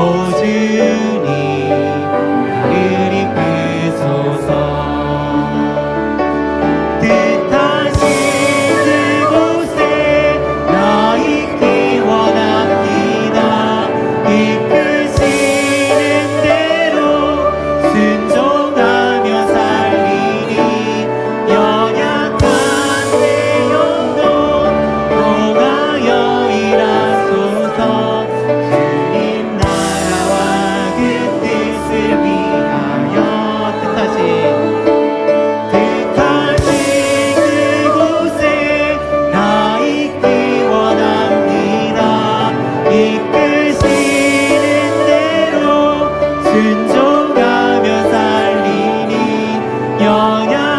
不惧 순종하며 살리니 영양